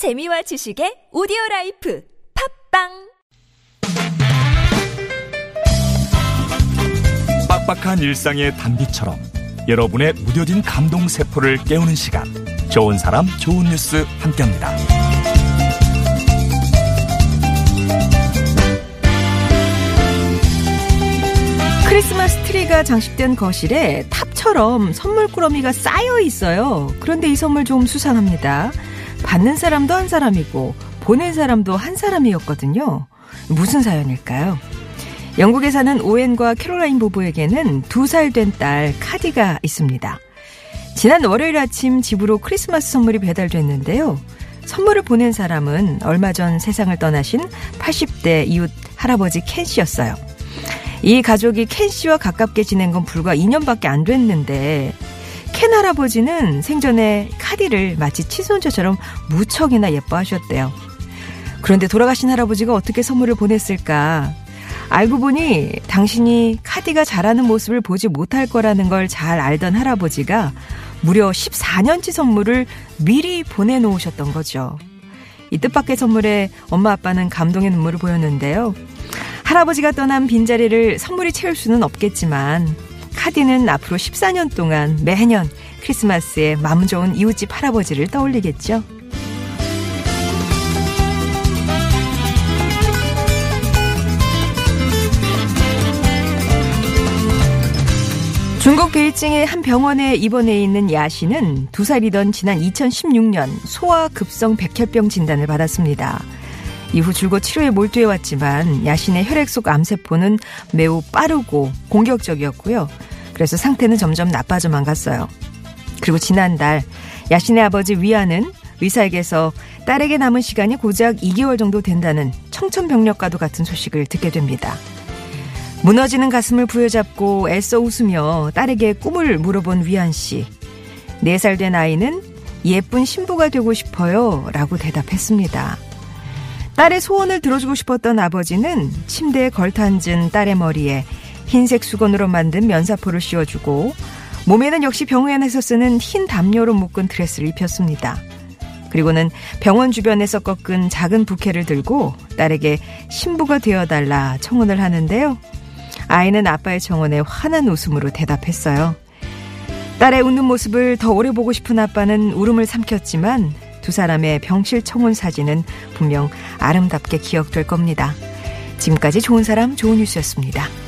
재미와 지식의 오디오 라이프 팟빵 빡빡한 일상의 단비처럼 여러분의 무뎌진 감동 세포를 깨우는 시간 좋은 사람 좋은 뉴스 함께합니다. 크리스마스 트리가 장식된 거실에 탑처럼 선물 꾸러미가 쌓여 있어요. 그런데 이 선물 좀 수상합니다. 받는 사람도 한 사람이고 보낸 사람도 한 사람이었거든요. 무슨 사연일까요? 영국에 사는 오웬과 캐롤라인 부부에게는 두 살 된 딸 카디가 있습니다. 지난 월요일 아침 집으로 크리스마스 선물이 배달됐는데요. 선물을 보낸 사람은 얼마 전 세상을 떠나신 80대 이웃 할아버지 켄 씨였어요. 이 가족이 켄 씨와 가깝게 지낸 건 불과 2년밖에 안 됐는데 켄 할아버지는 생전에 카디를 마치 친손자처럼 무척이나 예뻐하셨대요. 그런데 돌아가신 할아버지가 어떻게 선물을 보냈을까? 알고 보니 당신이 카디가 자라는 모습을 보지 못할 거라는 걸 잘 알던 할아버지가 무려 14년치 선물을 미리 보내놓으셨던 거죠. 이 뜻밖의 선물에 엄마 아빠는 감동의 눈물을 보였는데요. 할아버지가 떠난 빈자리를 선물이 채울 수는 없겠지만 카디는 앞으로 14년 동안 매년 크리스마스에 마음 좋은 이웃집 할아버지를 떠올리겠죠. 중국 베이징의 한 병원에 입원해 있는 야 씨는 두 살이던 지난 2016년 소아 급성 백혈병 진단을 받았습니다. 이후 줄곧 치료에 몰두해 왔지만 야신의 혈액 속 암세포는 매우 빠르고 공격적이었고요. 그래서 상태는 점점 나빠져만 갔어요. 그리고 지난달 야신의 아버지 위아는 의사에게서 딸에게 남은 시간이 고작 2개월 정도 된다는 청천벽력과도 같은 소식을 듣게 됩니다. 무너지는 가슴을 부여잡고 애써 웃으며 딸에게 꿈을 물어본 위안 씨. 4살 된 아이는 예쁜 신부가 되고 싶어요. 라고 대답했습니다. 딸의 소원을 들어주고 싶었던 아버지는 침대에 걸터앉은 딸의 머리에 흰색 수건으로 만든 면사포를 씌워주고 몸에는 역시 병원에서 쓰는 흰 담요로 묶은 드레스를 입혔습니다. 그리고는 병원 주변에서 꺾은 작은 부케를 들고 딸에게 신부가 되어달라 청혼을 하는데요. 아이는 아빠의 청혼에 환한 웃음으로 대답했어요. 딸의 웃는 모습을 더 오래 보고 싶은 아빠는 울음을 삼켰지만 두 사람의 병실 청혼 사진은 분명 아름답게 기억될 겁니다. 지금까지 좋은 사람 좋은 뉴스였습니다.